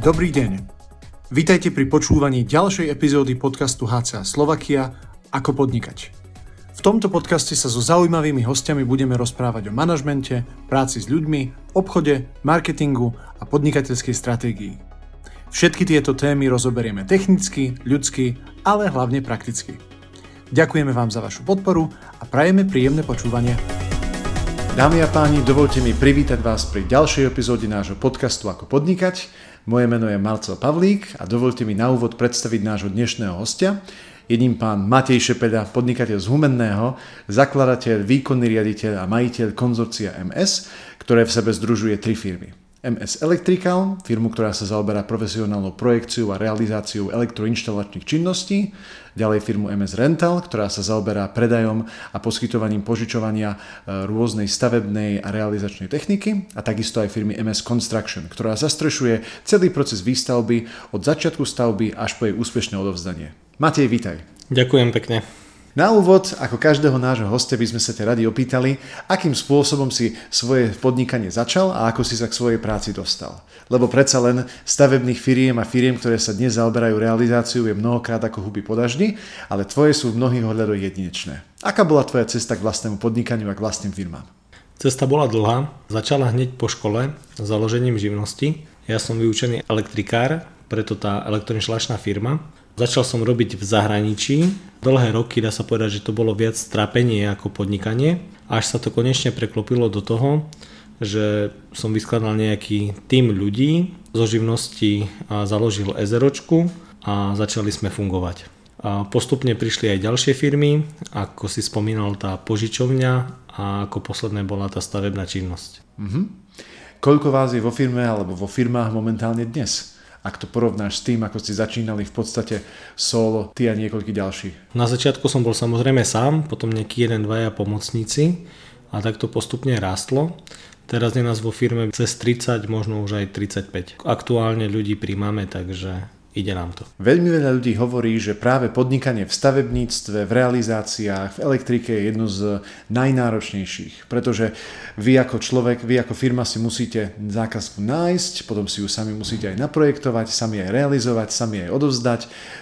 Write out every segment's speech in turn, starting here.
Dobrý deň. Vítajte pri počúvaní ďalšej epizódy podcastu HCA Slovakia Ako podnikať. V tomto podcaste sa so zaujímavými hostiami budeme rozprávať o manažmente, práci s ľuďmi, obchode, marketingu a podnikateľskej stratégii. Všetky tieto témy rozoberieme technicky, ľudsky, ale hlavne prakticky. Ďakujeme vám za vašu podporu a prajeme príjemné počúvanie. Dámy a páni, dovolte mi privítať vás pri ďalšej epizóde nášho podcastu Ako podnikať. Moje meno je Marcel Pavlík a dovolte mi na úvod predstaviť nášho dnešného hostia. Jedním pán Matej Šepeda, podnikateľ z Humenného, zakladateľ, výkonný riaditeľ a majiteľ konzorcia MS, ktoré v sebe združuje tri firmy. MS Electrical, firmu, ktorá sa zaoberá profesionálnou projekciou a realizáciou elektroinštalačných činností, ďalej firmu MS Rental, ktorá sa zaoberá predajom a poskytovaním požičovania e, rôznej stavebnej a realizačnej techniky a takisto aj firmy MS Construction, ktorá zastrešuje celý proces výstavby od začiatku stavby až po jej úspešné odovzdanie. Matej, vítaj. Ďakujem pekne. Na úvod, ako každého nášho hostia, by sme sa ťa radi opýtali, akým spôsobom si svoje podnikanie začal a ako si sa k svojej práci dostal. Lebo predsa len stavebných firiem a firiem, ktoré sa dnes zaoberajú realizáciu, je mnohokrát ako huby podaždy, ale tvoje sú v mnohých ohľadoch jedinečné. Aká bola tvoja cesta k vlastnému podnikaniu a k vlastným firmám? Cesta bola dlhá, začala hneď po škole založením živnosti. Ja som vyučený elektrikár, preto tá elektroinštalačná firma. Začal som robiť v zahraničí. Dlhé roky dá sa povedať, že to bolo viac trápenie ako podnikanie. Až sa to konečne preklopilo do toho, že som vyskladal nejaký tým ľudí zo živnosti založil ezeročku a začali sme fungovať. A postupne prišli aj ďalšie firmy, ako si spomínal tá požičovňa a ako posledné bola tá stavebná činnosť. Mm-hmm. Koľko vás je vo firme alebo vo firmách momentálne dnes? Ak to porovnáš s tým, ako ste začínali v podstate solo, ty a niekoľkí ďalší? Na začiatku som bol samozrejme sám, potom nejaký jeden, dvaja pomocníci a tak to postupne rástlo. Teraz je nás vo firme cez 30, možno už aj 35. Aktuálne ľudí príjmame, takže ide nám to. Veľmi veľa ľudí hovorí, že práve podnikanie v stavebníctve, v realizáciách, v elektrike je jedno z najnáročnejších, pretože vy ako človek, vy ako firma si musíte zákazku nájsť, potom si ju sami musíte aj naprojektovať, sami aj realizovať, sami aj odovzdať,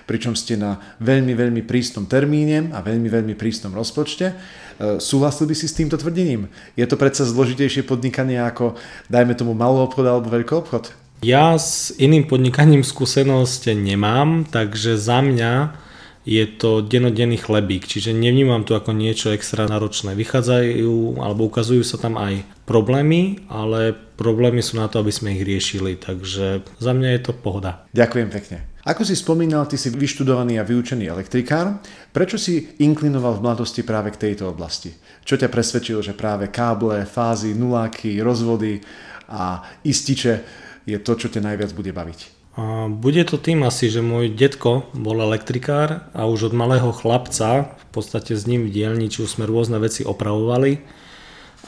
pričom ste na veľmi, veľmi prísnom termíne a veľmi, veľmi prísnom rozpočte. E, súhlasil by si s týmto tvrdením? Je to predsa zložitejšie podnikanie ako, dajme tomu, malý obchod alebo veľký obchod? Ja s iným podnikaním skúsenosť nemám, takže za mňa je to denodenný chlebík, čiže nevnímam to ako niečo extra náročné. Vychádzajú alebo ukazujú sa tam aj problémy, ale problémy sú na to, aby sme ich riešili, takže za mňa je to pohoda. Ďakujem pekne. Ako si spomínal, ty si vyštudovaný a vyučený elektrikár. Prečo si inklinoval v mladosti práve k tejto oblasti? Čo ťa presvedčilo, že práve káble, fázy, nuláky, rozvody a ističe je to, čo ťa najviac bude baviť? Bude to tým asi, že môj detko bol elektrikár a už od malého chlapca, v podstate s ním v dielniču sme rôzne veci opravovali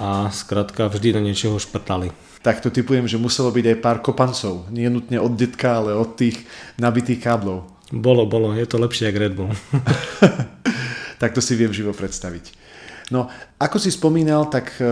a skrátka vždy do niečoho šprtali. Tak to typujem, že muselo byť aj pár kopancov, nie nutne od detka, ale od tých nabitých káblov. Bolo, bolo, je to lepšie ako Red Bull. tak to si viem živo predstaviť. No, ako si spomínal, tak e,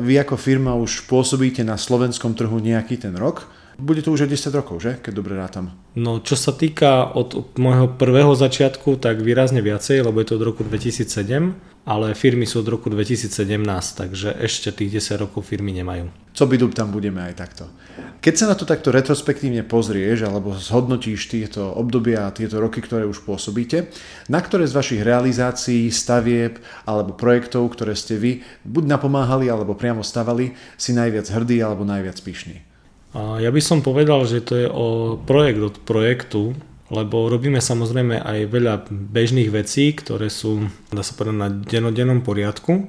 vy ako firma už pôsobíte na slovenskom trhu nejaký ten rok. Bude to už aj 10 rokov, že? Keď dobre rátam. No, čo sa týka od môjho prvého začiatku, tak výrazne viacej, lebo je to od roku 2007, ale firmy sú od roku 2017, takže ešte tých 10 rokov firmy nemajú. Co by tam budeme aj takto. Keď sa na to takto retrospektívne pozrieš alebo zhodnotíš tieto obdobia a tieto roky, ktoré už pôsobíte, na ktoré z vašich realizácií, stavieb alebo projektov, ktoré ste vy buď napomáhali alebo priamo stavali, si najviac hrdý alebo najviac pyšný? A ja by som povedal, že to je o projekt od projektu, lebo robíme samozrejme aj veľa bežných vecí, ktoré sú, dá sa povedať, na denodennom poriadku,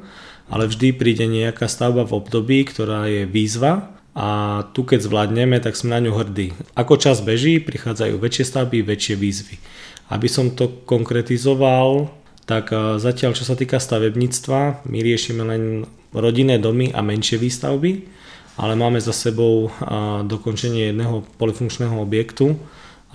ale vždy príde nejaká stavba v období, ktorá je výzva a tu keď zvládneme, tak sme na ňu hrdí. Ako čas beží, prichádzajú väčšie stavby, väčšie výzvy. Aby som to konkretizoval, tak zatiaľ čo sa týka stavebníctva, my riešime len rodinné domy a menšie výstavby, ale máme za sebou dokončenie jedného polifunkčného objektu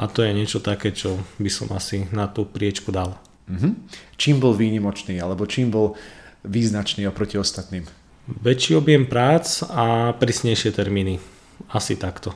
a to je niečo také, čo by som asi na tú priečku dal. Mm-hmm. Čím bol výnimočný alebo čím bol význačný oproti ostatným? Väčší objem prác a prísnejšie termíny. asi takto.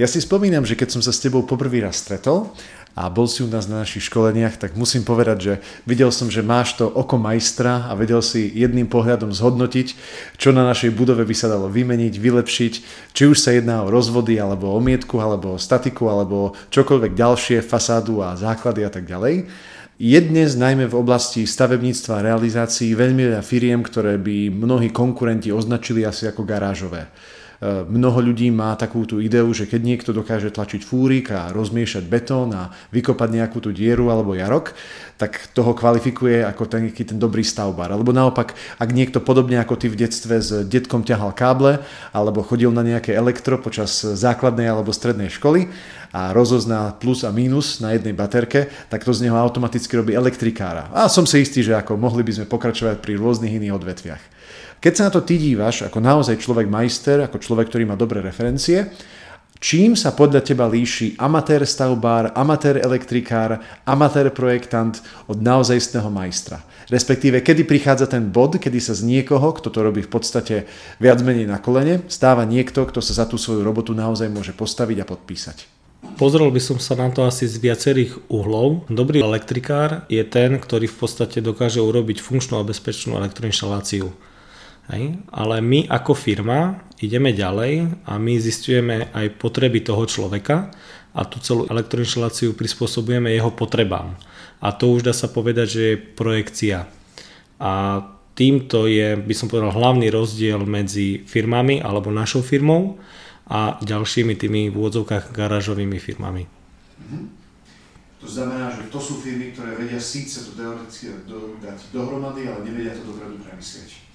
ja si spomínam, že keď som sa s tebou poprvý raz stretol a bol si u nás na našich školeniach, tak musím povedať, že videl som, že máš to oko majstra a vedel si jedným pohľadom zhodnotiť, čo na našej budove by sa dalo vymeniť, vylepšiť, či už sa jedná o rozvody, alebo o mietku, alebo o statiku, alebo čokoľvek ďalšie, fasádu a základy a tak ďalej. Je dnes najmä v oblasti stavebníctva a realizácií veľmi veľa firiem, ktoré by mnohí konkurenti označili asi ako garážové. Eh, mnoho ľudí má takú tú ideu, že keď niekto dokáže tlačiť fúrik a rozmiešať betón a vykopať nejakú tú dieru alebo jarok, tak toho kvalifikuje ako ten, ten dobrý stavbar. Alebo naopak, ak niekto podobne ako ty v detstve s detkom ťahal káble alebo chodil na nejaké elektro počas základnej alebo strednej školy a rozozná plus a mínus na jednej baterke, tak to z neho automaticky robí elektrikára. A som si istý, že ako mohli by sme pokračovať pri rôznych iných odvetviach. Keď sa na to ty dívaš ako naozaj človek majster, ako človek, ktorý má dobré referencie, čím sa podľa teba líši amatér stavbár, amatér elektrikár, amatér projektant od naozajstného majstra? Respektíve, kedy prichádza ten bod, kedy sa z niekoho, kto to robí v podstate viac menej na kolene, stáva niekto, kto sa za tú svoju robotu naozaj môže postaviť a podpísať. Pozrel by som sa na to asi z viacerých uhlov. Dobrý elektrikár je ten, ktorý v podstate dokáže urobiť funkčnú a bezpečnú elektroinštaláciu. Hej? Ale my ako firma ideme ďalej a my zistujeme aj potreby toho človeka a tú celú elektroinštaláciu prispôsobujeme jeho potrebám. A to už dá sa povedať, že je projekcia. A týmto je, by som povedal, hlavný rozdiel medzi firmami alebo našou firmou a ďalšími tými v úvodzovkách garážovými firmami. To znamená, že to sú firmy, ktoré vedia síce to teoreticky dať dohromady, ale nevedia to dopredu premyslieť.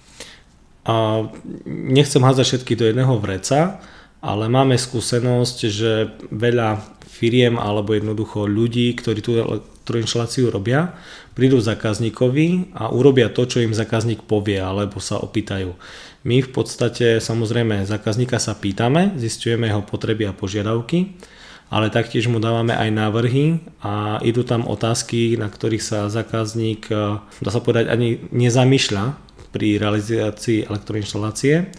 A nechcem házať všetky do jedného vreca, ale máme skúsenosť, že veľa firiem alebo jednoducho ľudí, ktorí tú elektroinštaláciu robia, prídu zákazníkovi a urobia to, čo im zákazník povie alebo sa opýtajú. My v podstate samozrejme zákazníka sa pýtame, zistujeme jeho potreby a požiadavky, ale taktiež mu dávame aj návrhy a idú tam otázky, na ktorých sa zákazník, dá sa povedať, ani nezamýšľa, pri realizácii elektroinštalácie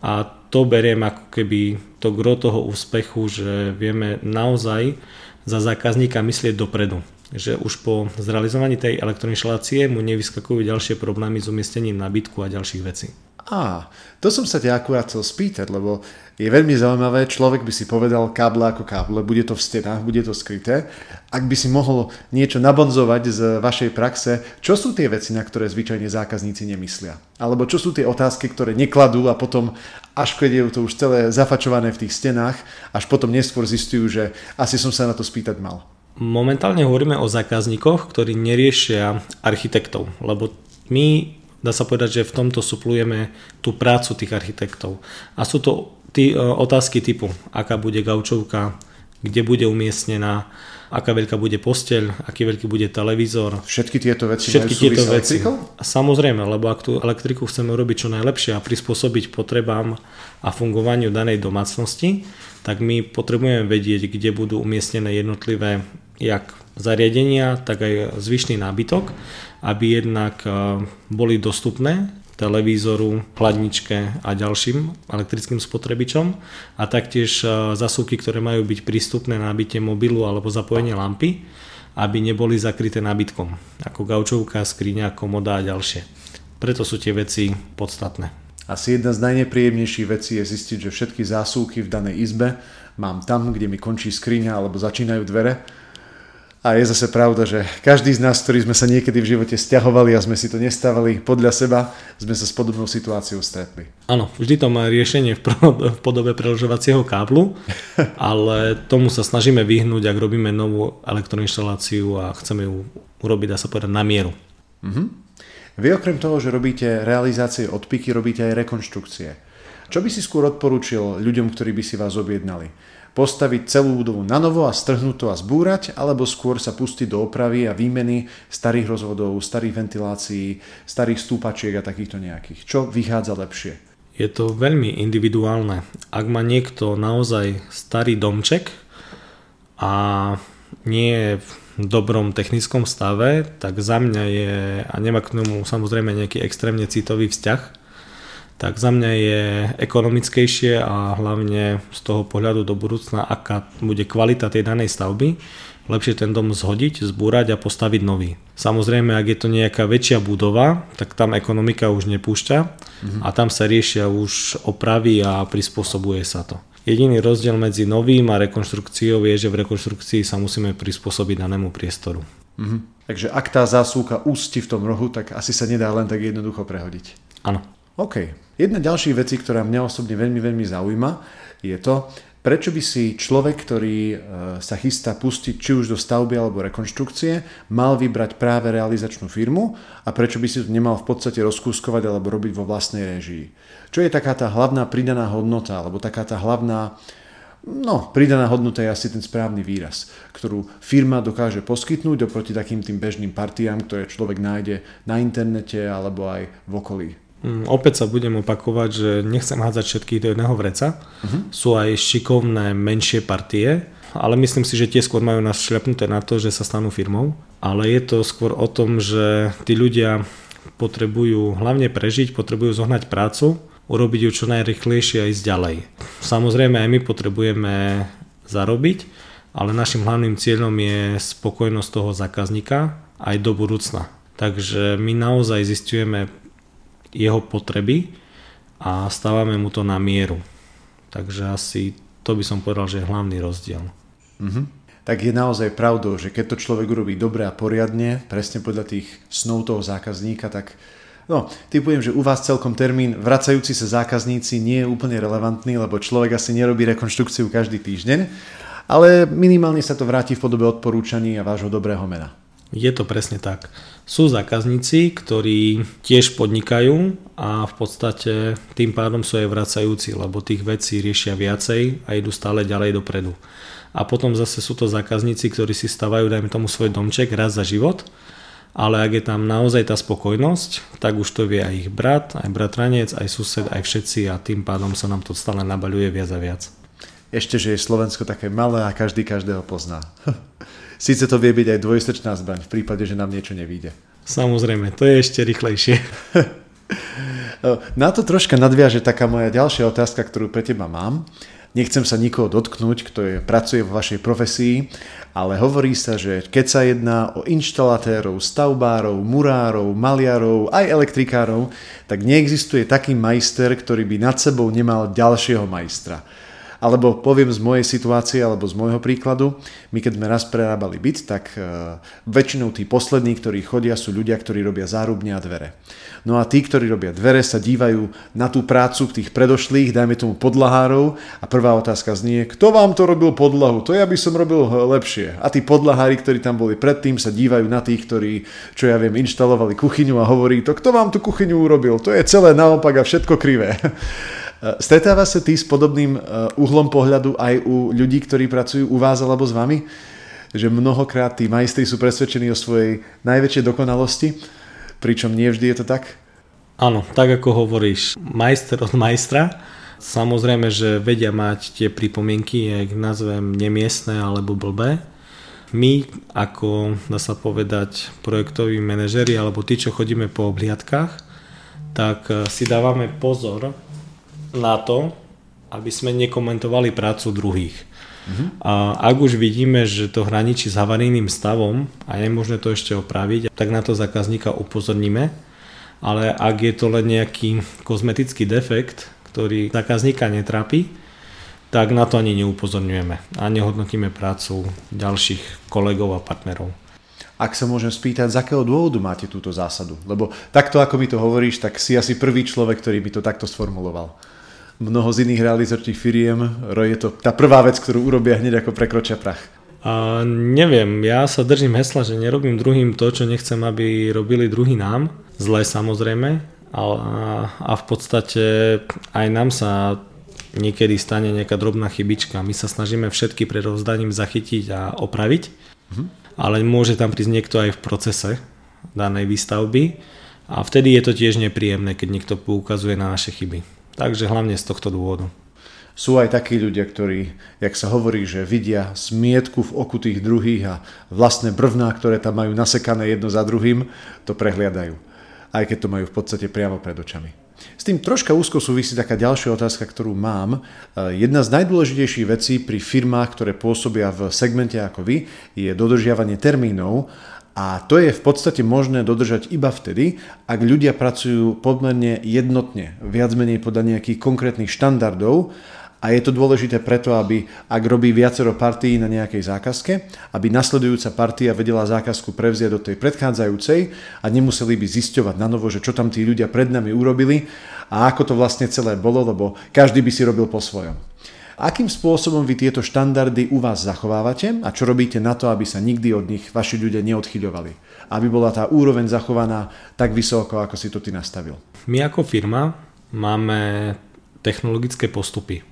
a to beriem ako keby to gro toho úspechu, že vieme naozaj za zákazníka myslieť dopredu. Že už po zrealizovaní tej elektroinštalácie mu nevyskakujú ďalšie problémy s umiestnením nabytku a ďalších vecí. Á, to som sa ťa akurát chcel spýtať, lebo je veľmi zaujímavé, človek by si povedal káble ako káble, bude to v stenách, bude to skryté. Ak by si mohol niečo nabonzovať z vašej praxe, čo sú tie veci, na ktoré zvyčajne zákazníci nemyslia? Alebo čo sú tie otázky, ktoré nekladú a potom, až keď je to už celé zafačované v tých stenách, až potom neskôr zistujú, že asi som sa na to spýtať mal. Momentálne hovoríme o zákazníkoch, ktorí neriešia architektov, lebo my dá sa povedať, že v tomto suplujeme tú prácu tých architektov. A sú to tí, e, otázky typu, aká bude gaučovka, kde bude umiestnená, aká veľká bude posteľ, aký veľký bude televízor. Všetky tieto veci Všetky tieto veci. Samozrejme, lebo ak tú elektriku chceme urobiť čo najlepšie a prispôsobiť potrebám a fungovaniu danej domácnosti, tak my potrebujeme vedieť, kde budú umiestnené jednotlivé jak zariadenia, tak aj zvyšný nábytok, aby jednak e, boli dostupné televízoru, chladničke a ďalším elektrickým spotrebičom a taktiež e, zasúky, ktoré majú byť prístupné na nabite mobilu alebo zapojenie lampy, aby neboli zakryté nábytkom, ako gaučovka, skriňa, komoda a ďalšie. Preto sú tie veci podstatné. Asi jedna z najnepríjemnejších vecí je zistiť, že všetky zásuvky v danej izbe mám tam, kde mi končí skriňa alebo začínajú dvere a je zase pravda, že každý z nás, ktorí sme sa niekedy v živote stiahovali a sme si to nestávali podľa seba, sme sa s podobnou situáciou stretli. Áno, vždy to má riešenie v, podobe preložovacieho káblu, ale tomu sa snažíme vyhnúť, ak robíme novú elektroinštaláciu a chceme ju urobiť, dá sa povedať, na mieru. Mm-hmm. Vy okrem toho, že robíte realizácie odpiky, robíte aj rekonštrukcie. Čo by si skôr odporúčil ľuďom, ktorí by si vás objednali? Postaviť celú budovu na novo a strhnúť to a zbúrať, alebo skôr sa pustiť do opravy a výmeny starých rozvodov, starých ventilácií, starých stúpačiek a takýchto nejakých. Čo vychádza lepšie? Je to veľmi individuálne. Ak má niekto naozaj starý domček a nie je v dobrom technickom stave, tak za mňa je, a nemá k tomu samozrejme nejaký extrémne citový vzťah, tak za mňa je ekonomickejšie a hlavne z toho pohľadu do budúcna, aká bude kvalita tej danej stavby, lepšie ten dom zhodiť, zbúrať a postaviť nový. Samozrejme, ak je to nejaká väčšia budova, tak tam ekonomika už nepúšťa mm-hmm. a tam sa riešia už opravy a prispôsobuje sa to. Jediný rozdiel medzi novým a rekonštrukciou je, že v rekonštrukcii sa musíme prispôsobiť danému priestoru. Mm-hmm. Takže ak tá zásuvka ústi v tom rohu, tak asi sa nedá len tak jednoducho prehodiť. Áno. OK. Jedna ďalších vecí, ktorá mňa osobne veľmi, veľmi zaujíma, je to, prečo by si človek, ktorý e, sa chystá pustiť či už do stavby alebo rekonštrukcie, mal vybrať práve realizačnú firmu a prečo by si to nemal v podstate rozkúskovať alebo robiť vo vlastnej režii. Čo je taká tá hlavná pridaná hodnota alebo taká tá hlavná No, pridaná hodnota je asi ten správny výraz, ktorú firma dokáže poskytnúť oproti takým tým bežným partiám, ktoré človek nájde na internete alebo aj v okolí. Mm, opäť sa budem opakovať, že nechcem hádzať všetkých do jedného vreca. Uh-huh. Sú aj šikovné menšie partie, ale myslím si, že tie skôr majú nás šľapnuté na to, že sa stanú firmou. Ale je to skôr o tom, že tí ľudia potrebujú hlavne prežiť, potrebujú zohnať prácu, urobiť ju čo najrychlejšie a ísť ďalej. Samozrejme aj my potrebujeme zarobiť, ale našim hlavným cieľom je spokojnosť toho zákazníka aj do budúcna. Takže my naozaj zistujeme jeho potreby a stávame mu to na mieru. Takže asi to by som povedal, že je hlavný rozdiel. Mm-hmm. Tak je naozaj pravdou, že keď to človek urobí dobre a poriadne, presne podľa tých snov toho zákazníka, tak No, typujem, že u vás celkom termín vracajúci sa zákazníci nie je úplne relevantný, lebo človek asi nerobí rekonštrukciu každý týždeň, ale minimálne sa to vráti v podobe odporúčaní a vášho dobrého mena. Je to presne tak. Sú zákazníci, ktorí tiež podnikajú a v podstate tým pádom sú aj vracajúci, lebo tých vecí riešia viacej a idú stále ďalej dopredu. A potom zase sú to zákazníci, ktorí si stavajú, dajme tomu svoj domček raz za život, ale ak je tam naozaj tá spokojnosť, tak už to vie aj ich brat, aj bratranec, aj sused, aj všetci a tým pádom sa nám to stále nabaľuje viac a viac. Ešte, že je Slovensko také malé a každý každého pozná. Síce to vie byť aj dvojsečná zbraň v prípade, že nám niečo nevíde. Samozrejme, to je ešte rýchlejšie. Na to troška nadviaže taká moja ďalšia otázka, ktorú pre teba mám. Nechcem sa nikoho dotknúť, kto je, pracuje vo vašej profesii, ale hovorí sa, že keď sa jedná o inštalatérov, stavbárov, murárov, maliarov, aj elektrikárov, tak neexistuje taký majster, ktorý by nad sebou nemal ďalšieho majstra. Alebo poviem z mojej situácie alebo z môjho príkladu, my keď sme raz prerábali byt, tak e, väčšinou tí poslední, ktorí chodia, sú ľudia, ktorí robia zárubne a dvere. No a tí, ktorí robia dvere, sa dívajú na tú prácu tých predošlých, dajme tomu podlahárov a prvá otázka znie, kto vám to robil podlahu? To ja by som robil lepšie. A tí podlahári, ktorí tam boli predtým, sa dívajú na tých, ktorí, čo ja viem, inštalovali kuchyňu a hovorí to, kto vám tú kuchyňu urobil? To je celé naopak a všetko krivé. Eh, stretáva sa ty s podobným eh, uhlom pohľadu aj u ľudí, ktorí pracujú u vás alebo s vami? Že mnohokrát tí majstri sú presvedčení o svojej najväčšej dokonalosti, pričom nie vždy je to tak? Áno, tak ako hovoríš, majster od majstra. Samozrejme, že vedia mať tie pripomienky, ich nazvem nemiestné alebo blbé. My, ako dá sa povedať, projektoví manažeri alebo tí, čo chodíme po obliadkách, tak eh, si dávame pozor, na to, aby sme nekomentovali prácu druhých. Uh-huh. A ak už vidíme, že to hraničí s havarijným stavom a je možné to ešte opraviť, tak na to zákazníka upozorníme. Ale ak je to len nejaký kozmetický defekt, ktorý zákazníka netrápi, tak na to ani neupozorňujeme a nehodnotíme prácu ďalších kolegov a partnerov. Ak sa môžem spýtať, z akého dôvodu máte túto zásadu? Lebo takto, ako mi to hovoríš, tak si asi prvý človek, ktorý by to takto sformuloval mnoho z iných realizačných firiem. Je to tá prvá vec, ktorú urobia hneď ako prekročia prach. A neviem, ja sa držím hesla, že nerobím druhým to, čo nechcem, aby robili druhý nám. Zle samozrejme. A, a v podstate aj nám sa niekedy stane nejaká drobná chybička. My sa snažíme všetky pred rozdaním zachytiť a opraviť, mhm. ale môže tam prísť niekto aj v procese danej výstavby a vtedy je to tiež nepríjemné, keď niekto poukazuje na naše chyby. Takže hlavne z tohto dôvodu. Sú aj takí ľudia, ktorí, jak sa hovorí, že vidia smietku v oku tých druhých a vlastné brvná, ktoré tam majú nasekané jedno za druhým, to prehliadajú. Aj keď to majú v podstate priamo pred očami. S tým troška úzko súvisí taká ďalšia otázka, ktorú mám. E, jedna z najdôležitejších vecí pri firmách, ktoré pôsobia v segmente ako vy, je dodržiavanie termínov a to je v podstate možné dodržať iba vtedy, ak ľudia pracujú pomerne jednotne, viac menej podľa nejakých konkrétnych štandardov a je to dôležité preto, aby ak robí viacero partií na nejakej zákazke, aby nasledujúca partia vedela zákazku prevziať do tej predchádzajúcej a nemuseli by zisťovať na novo, že čo tam tí ľudia pred nami urobili a ako to vlastne celé bolo, lebo každý by si robil po svojom. Akým spôsobom vy tieto štandardy u vás zachovávate a čo robíte na to, aby sa nikdy od nich vaši ľudia neodchyľovali? Aby bola tá úroveň zachovaná tak vysoko, ako si to ty nastavil. My ako firma máme technologické postupy.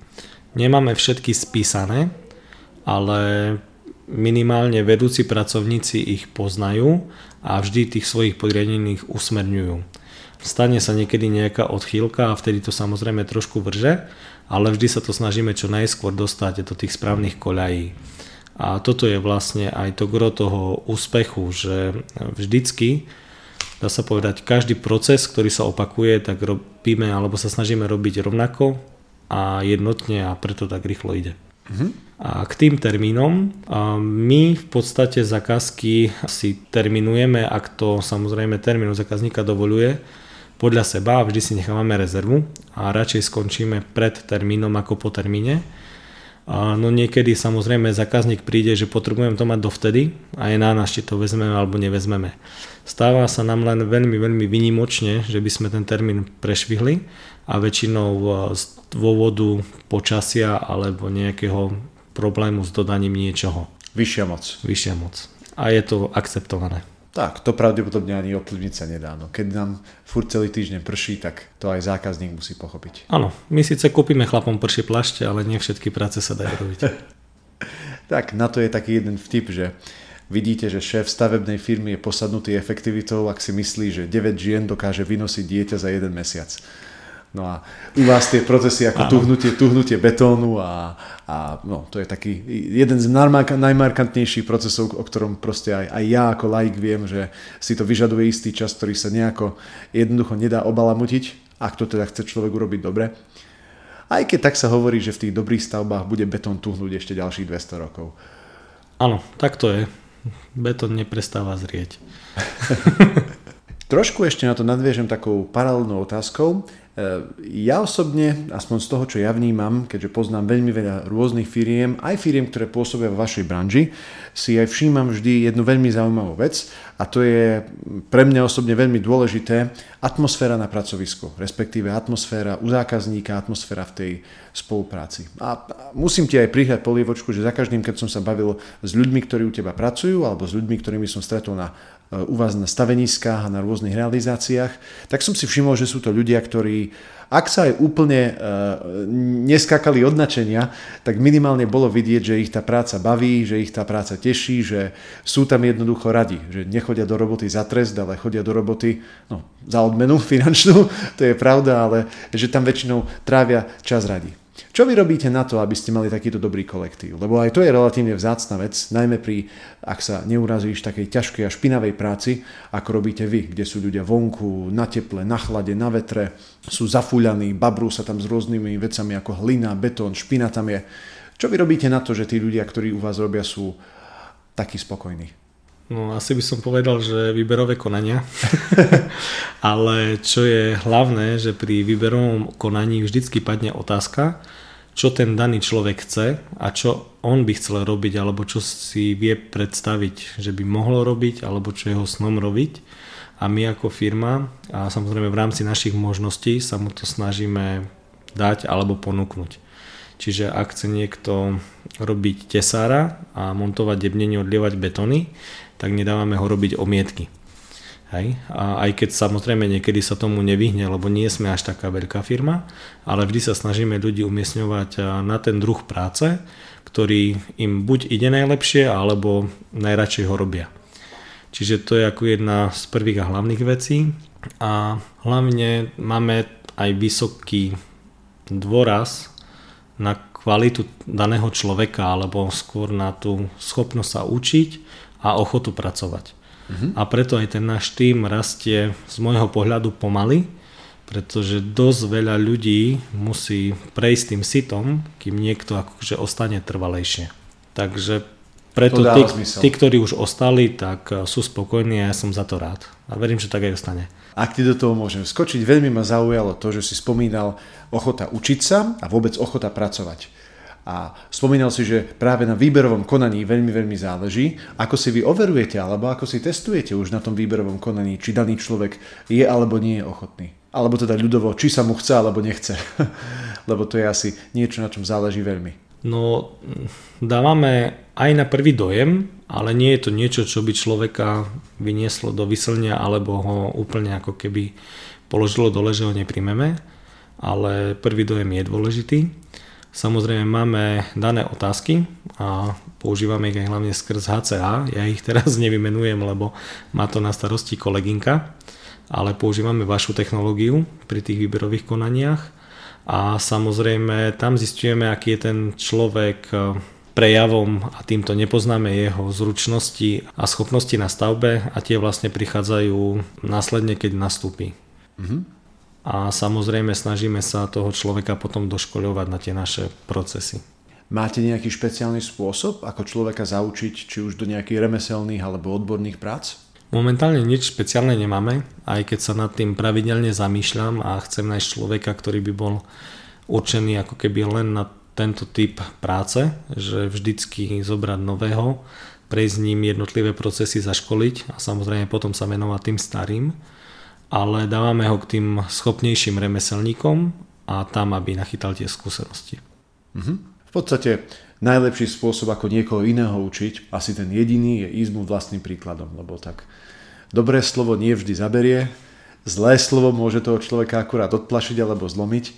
Nemáme všetky spísané, ale minimálne vedúci pracovníci ich poznajú a vždy tých svojich podriadených usmerňujú. Stane sa niekedy nejaká odchýlka a vtedy to samozrejme trošku vrže, ale vždy sa to snažíme čo najskôr dostať do tých správnych koľají. A toto je vlastne aj to gro toho úspechu, že vždycky, dá sa povedať, každý proces, ktorý sa opakuje, tak robíme alebo sa snažíme robiť rovnako a jednotne a preto tak rýchlo ide. Uh-huh. A k tým termínom, my v podstate zakázky si terminujeme, ak to samozrejme termín zákazníka dovoluje, podľa seba vždy si nechávame rezervu a radšej skončíme pred termínom ako po termíne. No niekedy samozrejme zákazník príde, že potrebujem to mať dovtedy a je na nás, či to vezmeme alebo nevezmeme. Stáva sa nám len veľmi, veľmi vynimočne, že by sme ten termín prešvihli a väčšinou z dôvodu počasia alebo nejakého problému s dodaním niečoho. Vyššia moc. Vyššia moc. A je to akceptované. Tak, to pravdepodobne ani ovplyvniť sa nedá. No, keď nám furt celý týždeň prší, tak to aj zákazník musí pochopiť. Áno, my síce kúpime chlapom prší plašte, ale nie všetky práce sa dajú robiť. tak, na to je taký jeden vtip, že vidíte, že šéf stavebnej firmy je posadnutý efektivitou, ak si myslí, že 9 žien dokáže vynosiť dieťa za jeden mesiac. No a u vás tie procesy ako tuhnutie, tuhnutie betónu a, a no, to je taký jeden z najmarkantnejších procesov, o ktorom proste aj, aj ja ako laik viem, že si to vyžaduje istý čas, ktorý sa nejako jednoducho nedá obalamutiť, ak to teda chce človek urobiť dobre. Aj keď tak sa hovorí, že v tých dobrých stavbách bude betón tuhnúť ešte ďalších 200 rokov. Áno, tak to je. Betón neprestáva zrieť. Trošku ešte na to nadviežem takou paralelnou otázkou. Ja osobne, aspoň z toho, čo ja vnímam, keďže poznám veľmi veľa rôznych firiem, aj firiem, ktoré pôsobia vo vašej branži, si aj všímam vždy jednu veľmi zaujímavú vec a to je pre mňa osobne veľmi dôležité atmosféra na pracovisku, respektíve atmosféra u zákazníka, atmosféra v tej spolupráci. A musím ti aj prihľať polievočku, že za každým, keď som sa bavil s ľuďmi, ktorí u teba pracujú, alebo s ľuďmi, ktorými som stretol na u vás na staveniskách a na rôznych realizáciách, tak som si všimol, že sú to ľudia, ktorí, ak sa aj úplne e, neskakali od načenia, tak minimálne bolo vidieť, že ich tá práca baví, že ich tá práca teší, že sú tam jednoducho radi, že nechodia do roboty za trest, ale chodia do roboty no, za odmenu finančnú, to je pravda, ale že tam väčšinou trávia čas radi. Čo vy robíte na to, aby ste mali takýto dobrý kolektív? Lebo aj to je relatívne vzácna vec, najmä pri, ak sa neurazíš, takej ťažkej a špinavej práci, ako robíte vy, kde sú ľudia vonku, na teple, na chlade, na vetre, sú zafúľaní, babrú sa tam s rôznymi vecami ako hlina, betón, špina tam je. Čo vy robíte na to, že tí ľudia, ktorí u vás robia, sú takí spokojní? No asi by som povedal, že výberové konania. Ale čo je hlavné, že pri výberovom konaní vždycky padne otázka, čo ten daný človek chce a čo on by chcel robiť, alebo čo si vie predstaviť, že by mohlo robiť, alebo čo jeho snom robiť. A my ako firma, a samozrejme v rámci našich možností sa mu to snažíme dať alebo ponúknuť. Čiže ak chce niekto robiť tesára a montovať debnenie, odlievať betóny, tak nedávame ho robiť omietky. Hej? A aj keď samozrejme niekedy sa tomu nevyhne, lebo nie sme až taká veľká firma, ale vždy sa snažíme ľudí umiestňovať na ten druh práce, ktorý im buď ide najlepšie, alebo najradšej ho robia. Čiže to je ako jedna z prvých a hlavných vecí. A hlavne máme aj vysoký dôraz na kvalitu daného človeka, alebo skôr na tú schopnosť sa učiť a ochotu pracovať. Uh-huh. A preto aj ten náš tým rastie z môjho pohľadu pomaly, pretože dosť veľa ľudí musí prejsť tým sitom, kým niekto akože ostane trvalejšie. Takže preto tí, tí, ktorí už ostali, tak eh, sú spokojní a ja som za to rád. A verím, že tak aj ostane. Ak ti do toho môžem skočiť, veľmi ma zaujalo to, že si spomínal ochota učiť sa a vôbec ochota pracovať. A spomínal si, že práve na výberovom konaní veľmi, veľmi záleží, ako si vy overujete alebo ako si testujete už na tom výberovom konaní, či daný človek je alebo nie je ochotný. Alebo teda ľudovo, či sa mu chce alebo nechce. Lebo to je asi niečo, na čom záleží veľmi. No, dávame aj na prvý dojem, ale nie je to niečo, čo by človeka vynieslo do vyslnia alebo ho úplne ako keby položilo dole, že ho nepríjmeme, ale prvý dojem je dôležitý. Samozrejme máme dané otázky a používame ich aj hlavne skrz HCA. Ja ich teraz nevymenujem, lebo má to na starosti kolegynka, ale používame vašu technológiu pri tých výberových konaniach a samozrejme tam zistujeme, aký je ten človek e, prejavom a týmto nepoznáme jeho zručnosti a schopnosti na stavbe a tie vlastne prichádzajú následne, keď nastúpi. Mm-hmm. A samozrejme snažíme sa toho človeka potom doškoľovať na tie naše procesy. Máte nejaký špeciálny spôsob, ako človeka zaučiť, či už do nejakých remeselných alebo odborných prác? Momentálne nič špeciálne nemáme, aj keď sa nad tým pravidelne zamýšľam a chcem nájsť človeka, ktorý by bol určený ako keby len na tento typ práce, že vždycky zobrať nového, prejsť s ním jednotlivé procesy zaškoliť a samozrejme potom sa venovať tým starým, ale dávame ho k tým schopnejším remeselníkom a tam, aby nachytal tie skúsenosti. Mhm. V podstate najlepší spôsob, ako niekoho iného učiť, asi ten jediný, je ísť mu vlastným príkladom, lebo tak dobré slovo nie vždy zaberie, zlé slovo môže toho človeka akurát odplašiť alebo zlomiť.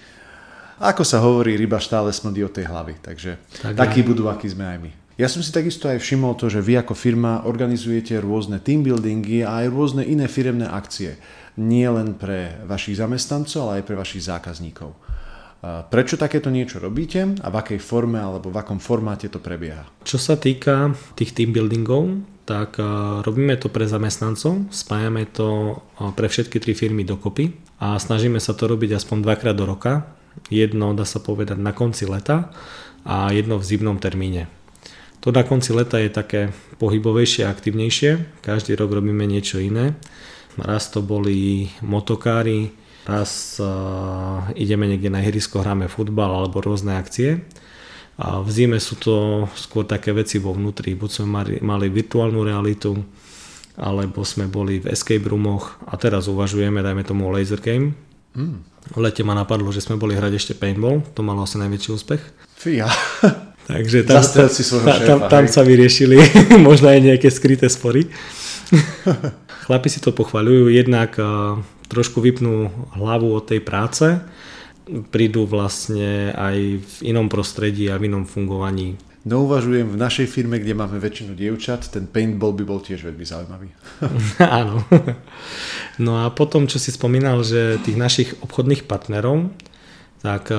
Ako sa hovorí, ryba stále smrdí od tej hlavy, takže tak takí budú, akí sme aj my. Ja som si takisto aj všimol to, že vy ako firma organizujete rôzne team buildingy a aj rôzne iné firemné akcie. Nie len pre vašich zamestnancov, ale aj pre vašich zákazníkov. Prečo takéto niečo robíte a v akej forme alebo v akom formáte to prebieha? Čo sa týka tých team buildingov, tak robíme to pre zamestnancov, spájame to pre všetky tri firmy dokopy a snažíme sa to robiť aspoň dvakrát do roka. Jedno, dá sa povedať, na konci leta a jedno v zimnom termíne. To na konci leta je také pohybovejšie a aktivnejšie. Každý rok robíme niečo iné. Raz to boli motokári, raz uh, ideme niekde na ihrisko, hráme futbal alebo rôzne akcie. A v zime sú to skôr také veci vo vnútri. Buď sme mali, mali virtuálnu realitu, alebo sme boli v escape roomoch a teraz uvažujeme, dajme tomu laser game. Mm. V lete ma napadlo, že sme boli hrať ešte paintball, to malo asi najväčší úspech. Fíha. Takže tam, si ta, tam, tam sa vyriešili možno aj nejaké skryté spory. Chlapi si to pochvaľujú, jednak trošku vypnú hlavu od tej práce, prídu vlastne aj v inom prostredí a v inom fungovaní. No uvažujem v našej firme, kde máme väčšinu dievčat, ten paintball by bol tiež veľmi zaujímavý. Áno. No a potom, čo si spomínal, že tých našich obchodných partnerov, tak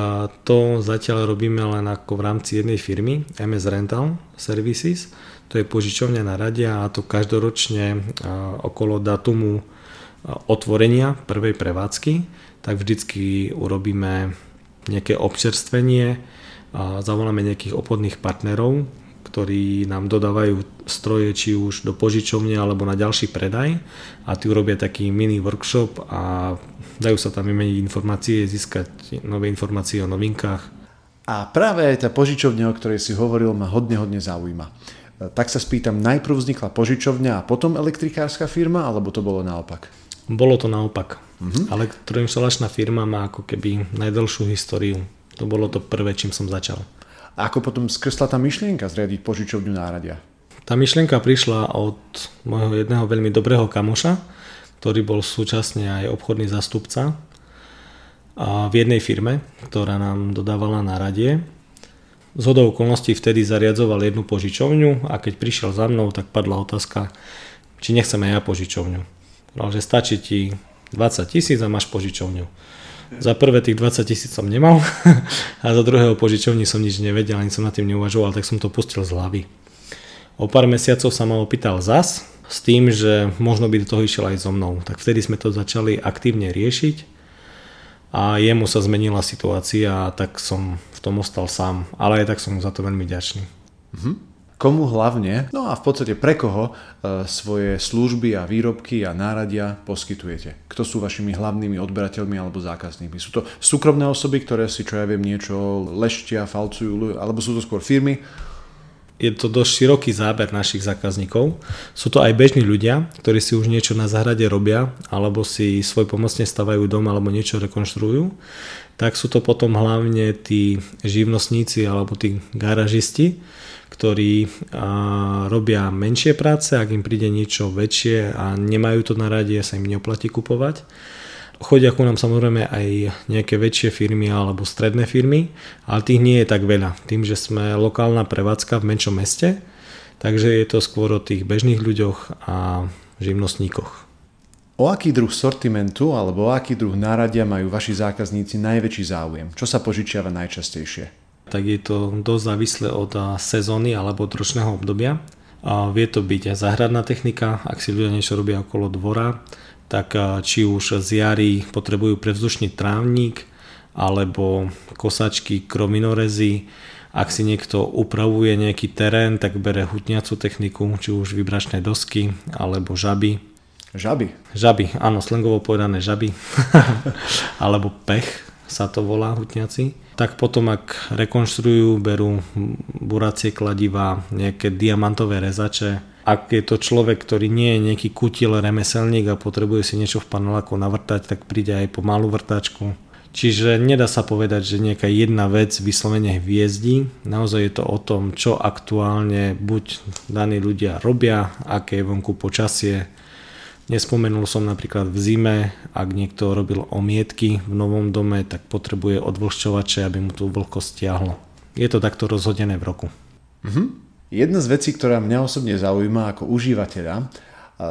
to zatiaľ robíme len ako v rámci jednej firmy, MS Rental Services. To je požičovňa na radia a to každoročne okolo datumu otvorenia prvej prevádzky, tak vždycky urobíme nejaké občerstvenie zavoláme nejakých obchodných partnerov, ktorí nám dodávajú stroje či už do požičovne alebo na ďalší predaj a tí urobia taký mini workshop a dajú sa tam vymeniť informácie, získať nové informácie o novinkách. A práve aj tá požičovňa, o ktorej si hovoril, ma hodne, hodne zaujíma. Tak sa spýtam, najprv vznikla požičovňa a potom elektrikárska firma, alebo to bolo naopak? Bolo to naopak. Uh-huh. Elektroinštalačná firma má ako keby najdlhšiu históriu. To bolo to prvé, čím som začal. A ako potom skrsla tá myšlienka zriadiť požičovňu náradia? Tá myšlienka prišla od môjho jedného veľmi dobrého kamoša, ktorý bol súčasne aj obchodný zastupca v jednej firme, ktorá nám dodávala náradie. Z hodou okolností vtedy zariadzoval jednu požičovňu a keď prišiel za mnou, tak padla otázka, či nechceme ja požičovňu. No, že stačí ti 20 tisíc a máš požičovňu. Za prvé tých 20 tisíc som nemal a za druhého požičovní som nič nevedel, ani som nad tým neuvažoval, tak som to pustil z hlavy. O pár mesiacov sa ma opýtal zas, s tým, že možno by do toho išiel aj so mnou. Tak vtedy sme to začali aktívne riešiť a jemu sa zmenila situácia a tak som v tom ostal sám, ale aj tak som mu za to veľmi ďačný. Mhm komu hlavne, no a v podstate pre koho e, svoje služby a výrobky a náradia poskytujete. Kto sú vašimi hlavnými odberateľmi alebo zákazníkmi? Sú to súkromné osoby, ktoré si, čo ja viem, niečo leštia, falcujú, alebo sú to skôr firmy? Je to dosť široký záber našich zákazníkov. Sú to aj bežní ľudia, ktorí si už niečo na záhrade robia, alebo si svoj pomocne stavajú dom, alebo niečo rekonštruujú. Tak sú to potom hlavne tí živnostníci alebo tí garažisti, ktorí robia menšie práce, ak im príde niečo väčšie a nemajú to na rade, sa im neoplatí kupovať. Chodia ku nám samozrejme aj nejaké väčšie firmy alebo stredné firmy, ale tých nie je tak veľa. Tým, že sme lokálna prevádzka v menšom meste, takže je to skôr o tých bežných ľuďoch a živnostníkoch. O aký druh sortimentu alebo o aký druh náradia majú vaši zákazníci najväčší záujem? Čo sa požičiava najčastejšie? tak je to dosť závislé od sezóny alebo od ročného obdobia. A vie to byť záhradná technika, ak si ľudia niečo robia okolo dvora, tak či už z jary potrebujú prevzdušný trávnik, alebo kosačky, krominorezy, ak si niekto upravuje nejaký terén, tak bere hutniacu techniku, či už vybračné dosky, alebo žaby. Žaby? Žaby, áno, slangovo povedané žaby. alebo pech sa to volá hutniaci tak potom ak rekonštruujú, berú buracie kladiva, nejaké diamantové rezače. Ak je to človek, ktorý nie je nejaký kutil remeselník a potrebuje si niečo v paneláku navrtať, tak príde aj po malú vrtačku. Čiže nedá sa povedať, že nejaká jedna vec vyslovene hviezdi. Naozaj je to o tom, čo aktuálne buď daní ľudia robia, aké je vonku počasie, Nespomenul som napríklad v zime, ak niekto robil omietky v novom dome, tak potrebuje odvlhčovače, aby mu tú vlhkosť stiahlo. Je to takto rozhodené v roku. Uh-huh. Jedna z vecí, ktorá mňa osobne zaujíma ako užívateľa,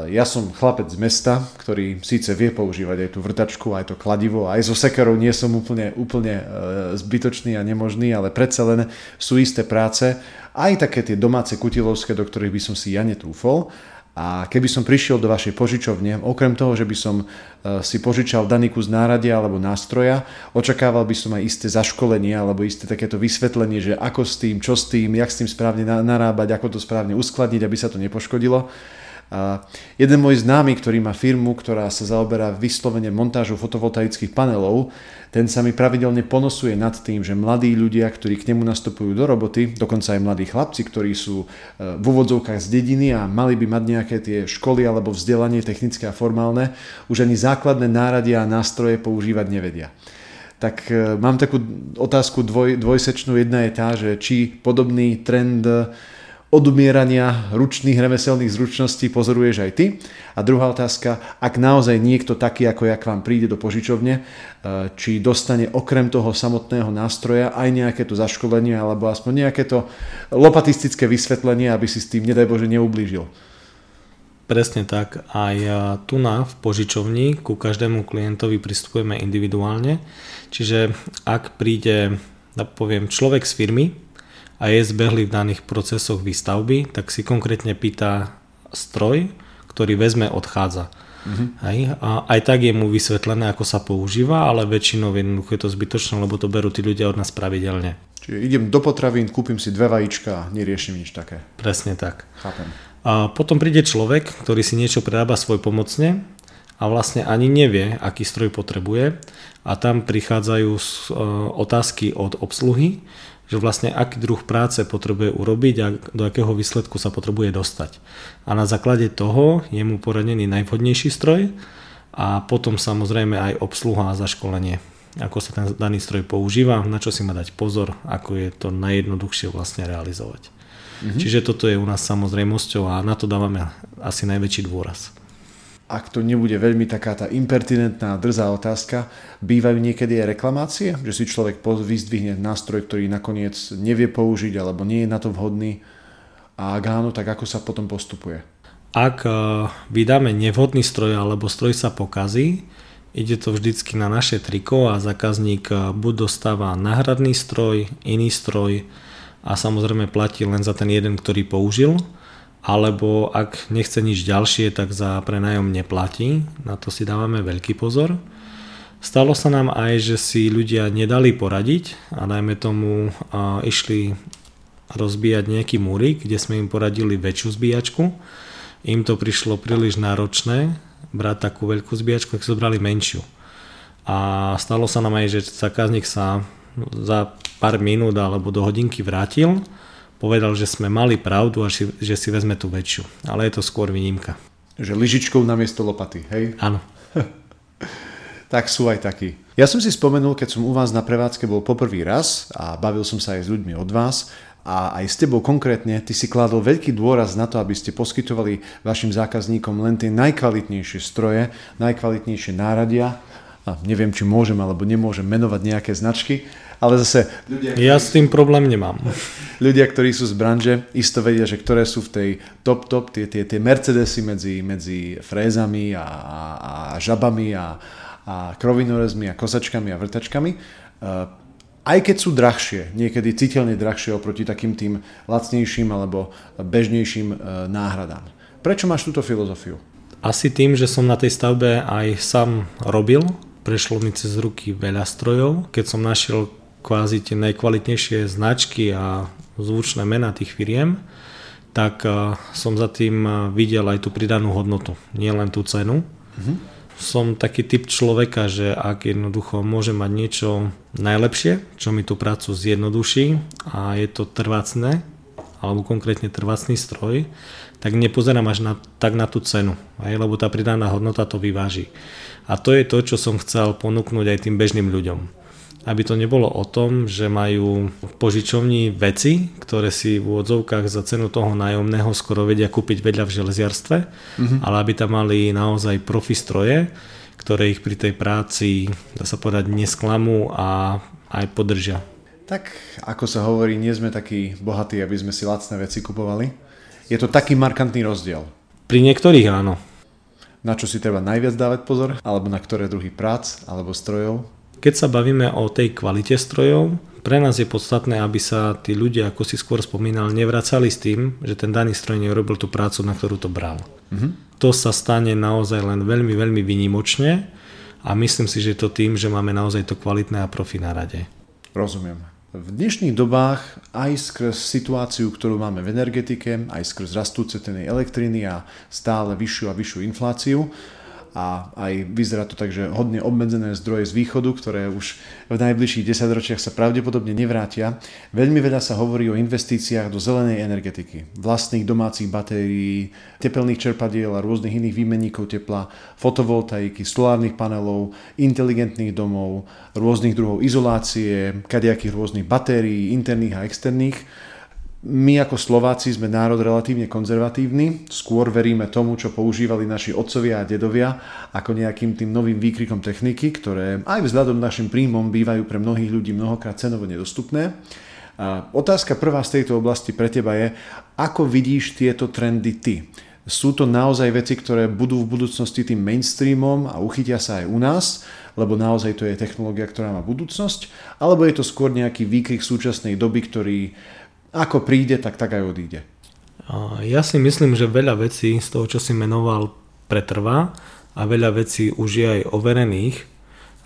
ja som chlapec z mesta, ktorý síce vie používať aj tú vrtačku, aj to kladivo, aj so sekerou nie som úplne, úplne e, zbytočný a nemožný, ale predsa len sú isté práce, aj také tie domáce kutilovské, do ktorých by som si ja netúfol. A keby som prišiel do vašej požičovne, okrem toho, že by som e, si požičal daný kus náradia alebo nástroja, očakával by som aj isté zaškolenie alebo isté takéto vysvetlenie, že ako s tým, čo s tým, jak s tým správne narábať, ako to správne uskladniť, aby sa to nepoškodilo. A jeden môj známy, ktorý má firmu, ktorá sa zaoberá vyslovene montážou fotovoltaických panelov, ten sa mi pravidelne ponosuje nad tým, že mladí ľudia, ktorí k nemu nastupujú do roboty, dokonca aj mladí chlapci, ktorí sú e, v úvodzovkách z dediny a mali by mať nejaké tie školy alebo vzdelanie technické a formálne, už ani základné náradia a nástroje používať nevedia tak e, mám takú otázku dvoj, dvojsečnú. Jedna je tá, že či podobný trend odumierania ručných remeselných zručností pozoruješ aj ty? A druhá otázka, ak naozaj niekto taký ako ja k vám príde do požičovne, e, či dostane okrem toho samotného nástroja aj nejaké to zaškolenie alebo aspoň nejaké to lopatistické vysvetlenie, aby si s tým, nedaj Bože, neublížil. Presne tak. Aj e, tu na v požičovni ku každému klientovi pristupujeme individuálne. Čiže ak príde, poviem, človek z firmy, a je zbehlý v daných procesoch výstavby, tak si konkrétne pýta stroj, ktorý vezme, odchádza. Uh-huh. Hej? A aj tak je mu vysvetlené, ako sa používa, ale väčšinou jednoducho je to zbytočné, lebo to berú tí ľudia od nás pravidelne. Čiže idem do potravín, kúpim si dve vajíčka a neriešim nič také. Presne tak. Chápem. A potom príde človek, ktorý si niečo prerába svoj pomocne a vlastne ani nevie, aký stroj potrebuje a tam prichádzajú e, otázky od obsluhy, že vlastne aký druh práce potrebuje urobiť a do akého výsledku sa potrebuje dostať. A na základe toho je mu poradený najvhodnejší stroj a potom samozrejme aj obsluha a zaškolenie ako sa ten daný stroj používa, na čo si má dať pozor, ako je to najjednoduchšie vlastne realizovať. Mm-hmm. Čiže toto je u nás samozrejmosťou a na to dávame asi najväčší dôraz ak to nebude veľmi taká tá impertinentná, drzá otázka, bývajú niekedy aj reklamácie? Že si človek vyzdvihne nástroj, ktorý nakoniec nevie použiť alebo nie je na to vhodný? A ak áno, tak ako sa potom postupuje? Ak e, vydáme nevhodný stroj alebo stroj sa pokazí, ide to vždycky na naše triko a zákazník e, buď dostáva náhradný stroj, iný stroj a samozrejme platí len za ten jeden, ktorý použil alebo ak nechce nič ďalšie, tak za prenájom neplatí. Na to si dávame veľký pozor. Stalo sa nám aj, že si ľudia nedali poradiť a dajme tomu a išli rozbíjať nejaký múrik, kde sme im poradili väčšiu zbíjačku. Im to prišlo príliš náročné brať takú veľkú zbíjačku, tak zobrali menšiu. A stalo sa nám aj, že zákazník sa za pár minút alebo do hodinky vrátil, povedal, že sme mali pravdu a že si vezme tú väčšiu. Ale je to skôr výnimka. Že lyžičkou namiesto lopaty, hej? Áno. tak sú aj takí. Ja som si spomenul, keď som u vás na prevádzke bol poprvý raz a bavil som sa aj s ľuďmi od vás a aj s tebou konkrétne, ty si kládol veľký dôraz na to, aby ste poskytovali vašim zákazníkom len tie najkvalitnejšie stroje, najkvalitnejšie náradia. A neviem, či môžem alebo nemôžem menovať nejaké značky, ale zase... Ľudia, ja s tým problém nemám. Ľudia, ktorí sú z branže, isto vedia, že ktoré sú v tej top-top, tie, tie, tie Mercedesy medzi, medzi frézami a, a, a žabami a, a krovinorezmi a kosačkami a vrtačkami. Eh, aj keď sú drahšie, niekedy citeľne drahšie oproti takým tým lacnejším alebo bežnejším eh, náhradám. Prečo máš túto filozofiu? Asi tým, že som na tej stavbe aj sám robil, prešlo mi cez ruky veľa strojov. Keď som našiel kvázi tie najkvalitnejšie značky a zvučné mená tých firiem, tak eh, som za tým videl aj tú pridanú hodnotu, nie len tú cenu. Mm-hmm som taký typ človeka, že ak jednoducho môže mať niečo najlepšie, čo mi tú prácu zjednoduší a je to trvácne, alebo konkrétne trvácný stroj, tak nepozerám až na, tak na tú cenu, aj, lebo tá pridaná hodnota to vyváži. A to je to, čo som chcel ponúknuť aj tým bežným ľuďom aby to nebolo o tom, že majú v požičovni veci, ktoré si v úvodzovkách za cenu toho nájomného skoro vedia kúpiť vedľa v železiarstve, mm-hmm. ale aby tam mali naozaj profi stroje, ktoré ich pri tej práci, dá sa povedať, nesklamú a aj podržia. Tak, ako sa hovorí, nie sme takí bohatí, aby sme si lacné veci kupovali. Je to taký markantný rozdiel. Pri niektorých áno. Na čo si treba najviac dávať pozor? Alebo na ktoré druhy prác alebo strojov? Keď sa bavíme o tej kvalite strojov, pre nás je podstatné, aby sa tí ľudia, ako si skôr spomínal, nevracali s tým, že ten daný stroj neurobil tú prácu, na ktorú to bral. Mm-hmm. To sa stane naozaj len veľmi, veľmi vynimočne a myslím si, že to tým, že máme naozaj to kvalitné a profi na rade. Rozumiem. V dnešných dobách aj skrz situáciu, ktorú máme v energetike, aj skrz rastúce ceny elektriny a stále vyššiu a vyššiu infláciu, a aj vyzerá to tak, že hodne obmedzené zdroje z východu, ktoré už v najbližších desaťročiach sa pravdepodobne nevrátia. Veľmi veľa sa hovorí o investíciách do zelenej energetiky, vlastných domácich batérií, tepelných čerpadiel a rôznych iných výmenníkov tepla, fotovoltaiky, solárnych panelov, inteligentných domov, rôznych druhov izolácie, kadejakých rôznych batérií, interných a externých my ako Slováci sme národ relatívne konzervatívny, skôr veríme tomu, čo používali naši otcovia a dedovia, ako nejakým tým novým výkrikom techniky, ktoré aj vzhľadom našim príjmom bývajú pre mnohých ľudí mnohokrát cenovo nedostupné. A otázka prvá z tejto oblasti pre teba je, ako vidíš tieto trendy ty? Sú to naozaj veci, ktoré budú v budúcnosti tým mainstreamom a uchytia sa aj u nás, lebo naozaj to je technológia, ktorá má budúcnosť, alebo je to skôr nejaký výkrik súčasnej doby, ktorý ako príde, tak tak aj odíde. Ja si myslím, že veľa vecí z toho, čo si menoval, pretrvá a veľa vecí už je aj overených,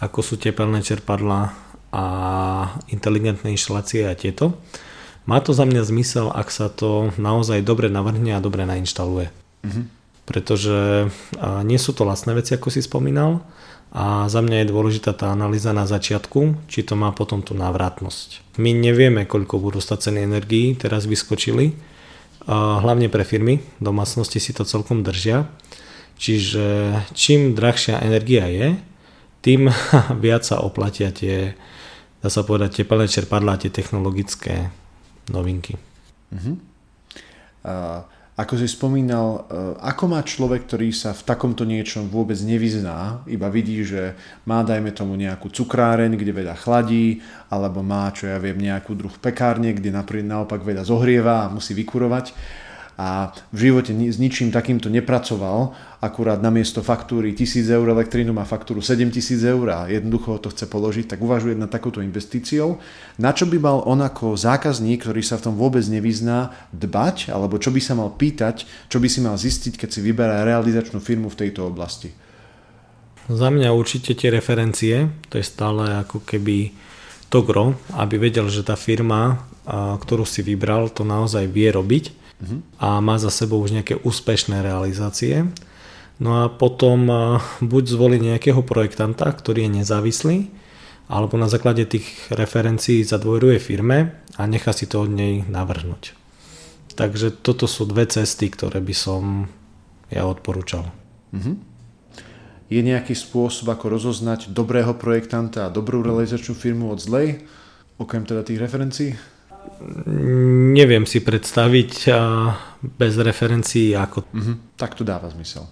ako sú tepelné čerpadla a inteligentné inštalácie a tieto. Má to za mňa zmysel, ak sa to naozaj dobre navrhne a dobre nainštaluje. Mm-hmm. Pretože nie sú to lacné veci, ako si spomínal, a za mňa je dôležitá tá analýza na začiatku, či to má potom tú návratnosť. My nevieme, koľko budú stať ceny energií, teraz vyskočili, hlavne pre firmy, domácnosti si to celkom držia, čiže čím drahšia energia je, tým viac sa oplatia tie, dá sa povedať, tepelné čerpadlá, tie technologické novinky. Uh-huh. Uh, ako si spomínal, e, ako má človek, ktorý sa v takomto niečom vôbec nevyzná, iba vidí, že má, dajme tomu, nejakú cukráreň, kde veľa chladí, alebo má, čo ja viem, nejakú druh pekárne, kde naopak veľa zohrieva a musí vykurovať a v živote s ničím takýmto nepracoval, akurát namiesto faktúry 1000 eur elektrínu má faktúru 7000 eur a jednoducho to chce položiť, tak uvažuje nad takouto investíciou. Na čo by mal on ako zákazník, ktorý sa v tom vôbec nevyzná, dbať, alebo čo by sa mal pýtať, čo by si mal zistiť, keď si vyberá realizačnú firmu v tejto oblasti? Za mňa určite tie referencie, to je stále ako keby to gro, aby vedel, že tá firma, ktorú si vybral, to naozaj vie robiť. A má za sebou už nejaké úspešné realizácie. No a potom buď zvolí nejakého projektanta, ktorý je nezávislý, alebo na základe tých referencií zadvojruje firme a nechá si to od nej navrhnúť. Takže toto sú dve cesty, ktoré by som ja odporúčal. Uh-huh. Je nejaký spôsob, ako rozoznať dobrého projektanta a dobrú realizačnú firmu od zlej, okrem teda tých referencií? Neviem si predstaviť bez referencií ako... Uh-huh. Tak to dáva zmysel.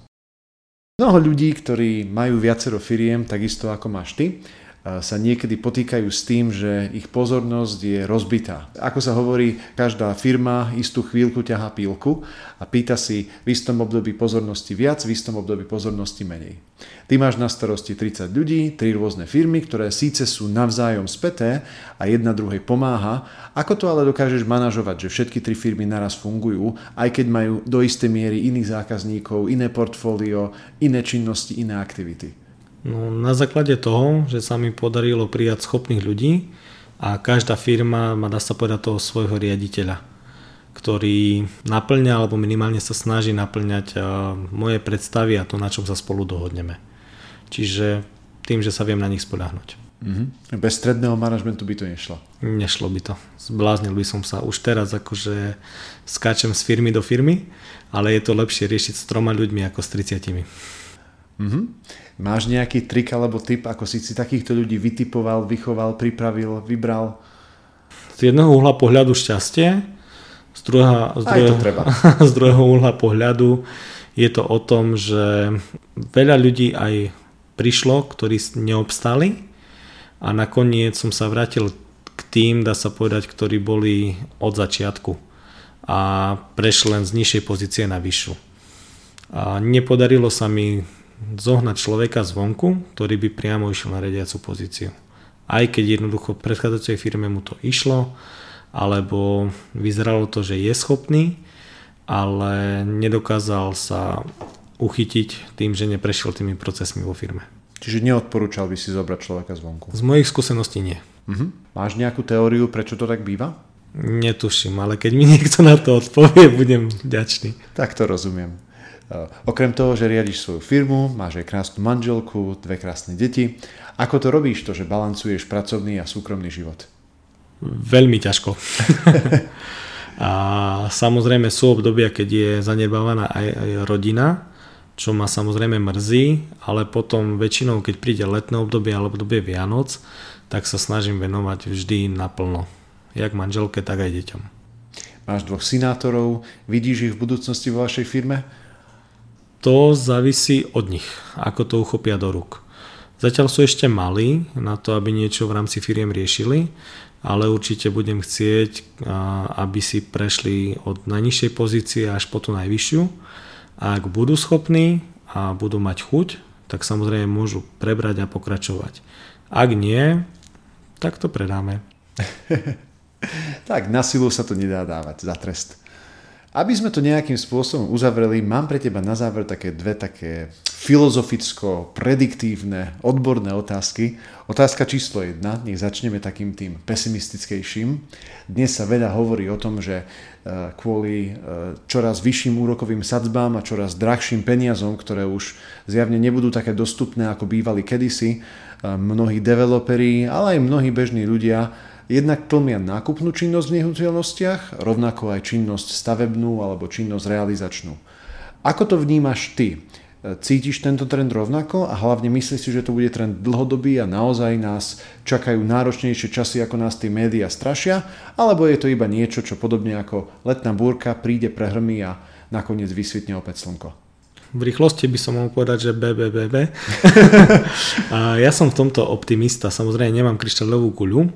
Mnoho ľudí, ktorí majú viacero firiem, takisto ako máš ty, sa niekedy potýkajú s tým, že ich pozornosť je rozbitá. Ako sa hovorí, každá firma istú chvíľku ťahá pílku a pýta si v istom období pozornosti viac, v istom období pozornosti menej. Ty máš na starosti 30 ľudí, tri rôzne firmy, ktoré síce sú navzájom späté a jedna druhej pomáha, ako to ale dokážeš manažovať, že všetky tri firmy naraz fungujú, aj keď majú do istej miery iných zákazníkov, iné portfólio, iné činnosti, iné aktivity? No, na základe toho, že sa mi podarilo prijať schopných ľudí a každá firma má, dá sa povedať, toho svojho riaditeľa, ktorý naplňa alebo minimálne sa snaží naplňať moje predstavy a to, na čom sa spolu dohodneme. Čiže tým, že sa viem na nich spoľahnúť. Mm-hmm. Bez stredného manažmentu by to nešlo. Nešlo by to. Zbláznil by som sa. Už teraz akože skáčem z firmy do firmy, ale je to lepšie riešiť s troma ľuďmi ako s 30. Mm-hmm. Máš nejaký trik alebo tip, ako si si takýchto ľudí vytipoval, vychoval, pripravil, vybral? Z jedného uhla pohľadu šťastie, z druhého, z druhého, z druhého uhla pohľadu je to o tom, že veľa ľudí aj prišlo, ktorí neobstali a nakoniec som sa vrátil k tým, dá sa povedať, ktorí boli od začiatku a prešli len z nižšej pozície na vyššiu. A nepodarilo sa mi zohnať človeka zvonku, ktorý by priamo išiel na riadiacu pozíciu. Aj keď jednoducho v predchádzajúcej firme mu to išlo, alebo vyzeralo to, že je schopný, ale nedokázal sa uchytiť tým, že neprešiel tými procesmi vo firme. Čiže neodporúčal by si zobrať človeka zvonku? Z mojich skúseností nie. Uh-huh. Máš nejakú teóriu, prečo to tak býva? Netuším, ale keď mi niekto na to odpovie, budem vďačný. Tak to rozumiem. Eh, okrem toho, že riadiš svoju firmu, máš aj krásnu manželku, dve krásne deti. Ako to robíš to, že balancuješ pracovný a súkromný život? Veľmi ťažko. a samozrejme sú obdobia, keď je zanedbávaná aj, aj rodina, čo ma samozrejme mrzí, ale potom väčšinou, keď príde letné obdobie alebo obdobie Vianoc, tak sa snažím venovať vždy naplno. Jak manželke, tak aj deťom. Máš dvoch sinátorov, vidíš ich v budúcnosti vo vašej firme? To závisí od nich, ako to uchopia do rúk. Zatiaľ sú ešte malí na to, aby niečo v rámci firiem riešili, ale určite budem chcieť, aby si prešli od najnižšej pozície až po tú najvyššiu. A ak budú schopní a budú mať chuť, tak samozrejme môžu prebrať a pokračovať. Ak nie, tak to predáme. tak na silu sa to nedá dávať za trest. Aby sme to nejakým spôsobom uzavreli, mám pre teba na záver také dve také filozoficko-prediktívne, odborné otázky. Otázka číslo jedna, nech začneme takým tým pesimistickejším. Dnes sa veľa hovorí o tom, že e, kvôli e, čoraz vyšším úrokovým sadzbám a čoraz drahším peniazom, ktoré už zjavne nebudú také dostupné, ako bývali kedysi, e, mnohí developeri, ale aj mnohí bežní ľudia Jednak tlmia nákupnú činnosť v nehnuteľnostiach, rovnako aj činnosť stavebnú alebo činnosť realizačnú. Ako to vnímaš ty? Cítiš tento trend rovnako a hlavne myslíš si, že to bude trend dlhodobý a naozaj nás čakajú náročnejšie časy, ako nás tie médiá strašia? Alebo je to iba niečo, čo podobne ako letná búrka príde, prehrmí a nakoniec vysvitne opäť slnko? v rýchlosti by som mohol povedať, že BBBB. ja som v tomto optimista, samozrejme nemám kryštáľovú guľu,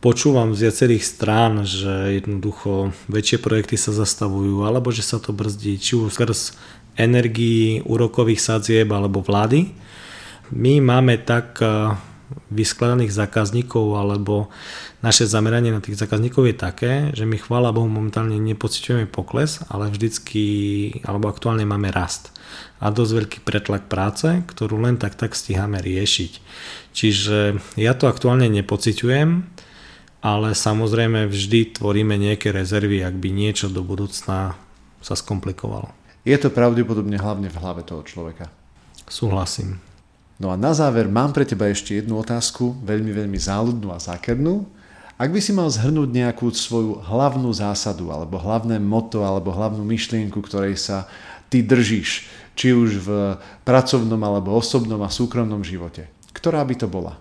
počúvam z viacerých strán, že jednoducho väčšie projekty sa zastavujú, alebo že sa to brzdí, či už skrz energii, úrokových sadzieb alebo vlády. My máme tak vyskladaných zákazníkov alebo naše zameranie na tých zákazníkov je také, že my chvála Bohu momentálne nepociťujeme pokles, ale vždycky alebo aktuálne máme rast a dosť veľký pretlak práce, ktorú len tak tak stíhame riešiť. Čiže ja to aktuálne nepociťujem, ale samozrejme vždy tvoríme nejaké rezervy, ak by niečo do budúcna sa skomplikovalo. Je to pravdepodobne hlavne v hlave toho človeka. Súhlasím. No a na záver mám pre teba ešte jednu otázku, veľmi, veľmi záľudnú a zákernú. Ak by si mal zhrnúť nejakú svoju hlavnú zásadu, alebo hlavné moto, alebo hlavnú myšlienku, ktorej sa ty držíš, či už v pracovnom, alebo osobnom a súkromnom živote, ktorá by to bola?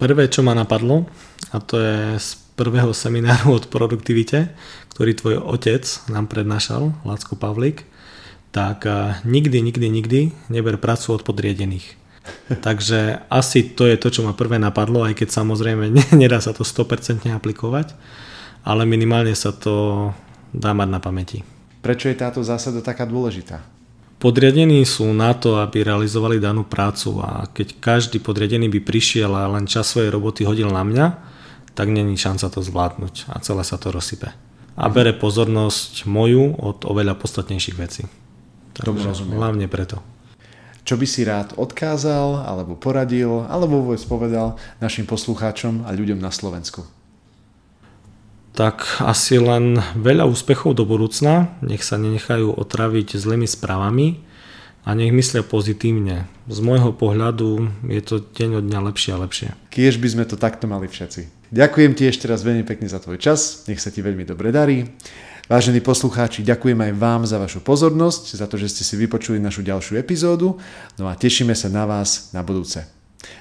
Prvé, čo ma napadlo, a to je z prvého semináru od produktivite, ktorý tvoj otec nám prednášal, Lacko Pavlik, tak nikdy, nikdy, nikdy neber prácu od podriedených. Takže asi to je to, čo ma prvé napadlo, aj keď samozrejme nedá sa to 100% aplikovať, ale minimálne sa to dá mať na pamäti. Prečo je táto zásada taká dôležitá? Podriadení sú na to, aby realizovali danú prácu a keď každý podriadený by prišiel a len čas svojej roboty hodil na mňa, tak není šanca to zvládnuť a celé sa to rozsype. A bere pozornosť moju od oveľa podstatnejších vecí. Tomu rozumiem. Hlavne preto. Čo by si rád odkázal, alebo poradil, alebo vôbec povedal našim poslucháčom a ľuďom na Slovensku? Tak asi len veľa úspechov do budúcna, nech sa nenechajú otraviť zlými správami a nech myslia pozitívne. Z môjho pohľadu je to deň od dňa lepšie a lepšie. Kiež by sme to takto mali všetci. Ďakujem ti ešte raz veľmi pekne za tvoj čas, nech sa ti veľmi dobre darí. Vážení poslucháči, ďakujem aj vám za vašu pozornosť, za to, že ste si vypočuli našu ďalšiu epizódu, no a tešíme sa na vás na budúce.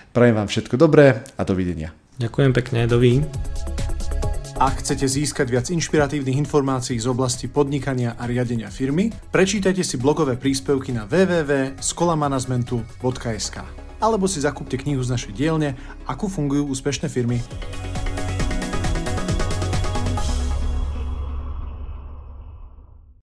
Prajem vám všetko dobré a dovidenia. Ďakujem pekne, dovi. Ak chcete získať viac inšpiratívnych informácií z oblasti podnikania a riadenia firmy, prečítajte si blogové príspevky na www.skolamanagementu.sk alebo si zakúpte knihu z našej dielne Ako fungujú úspešné firmy.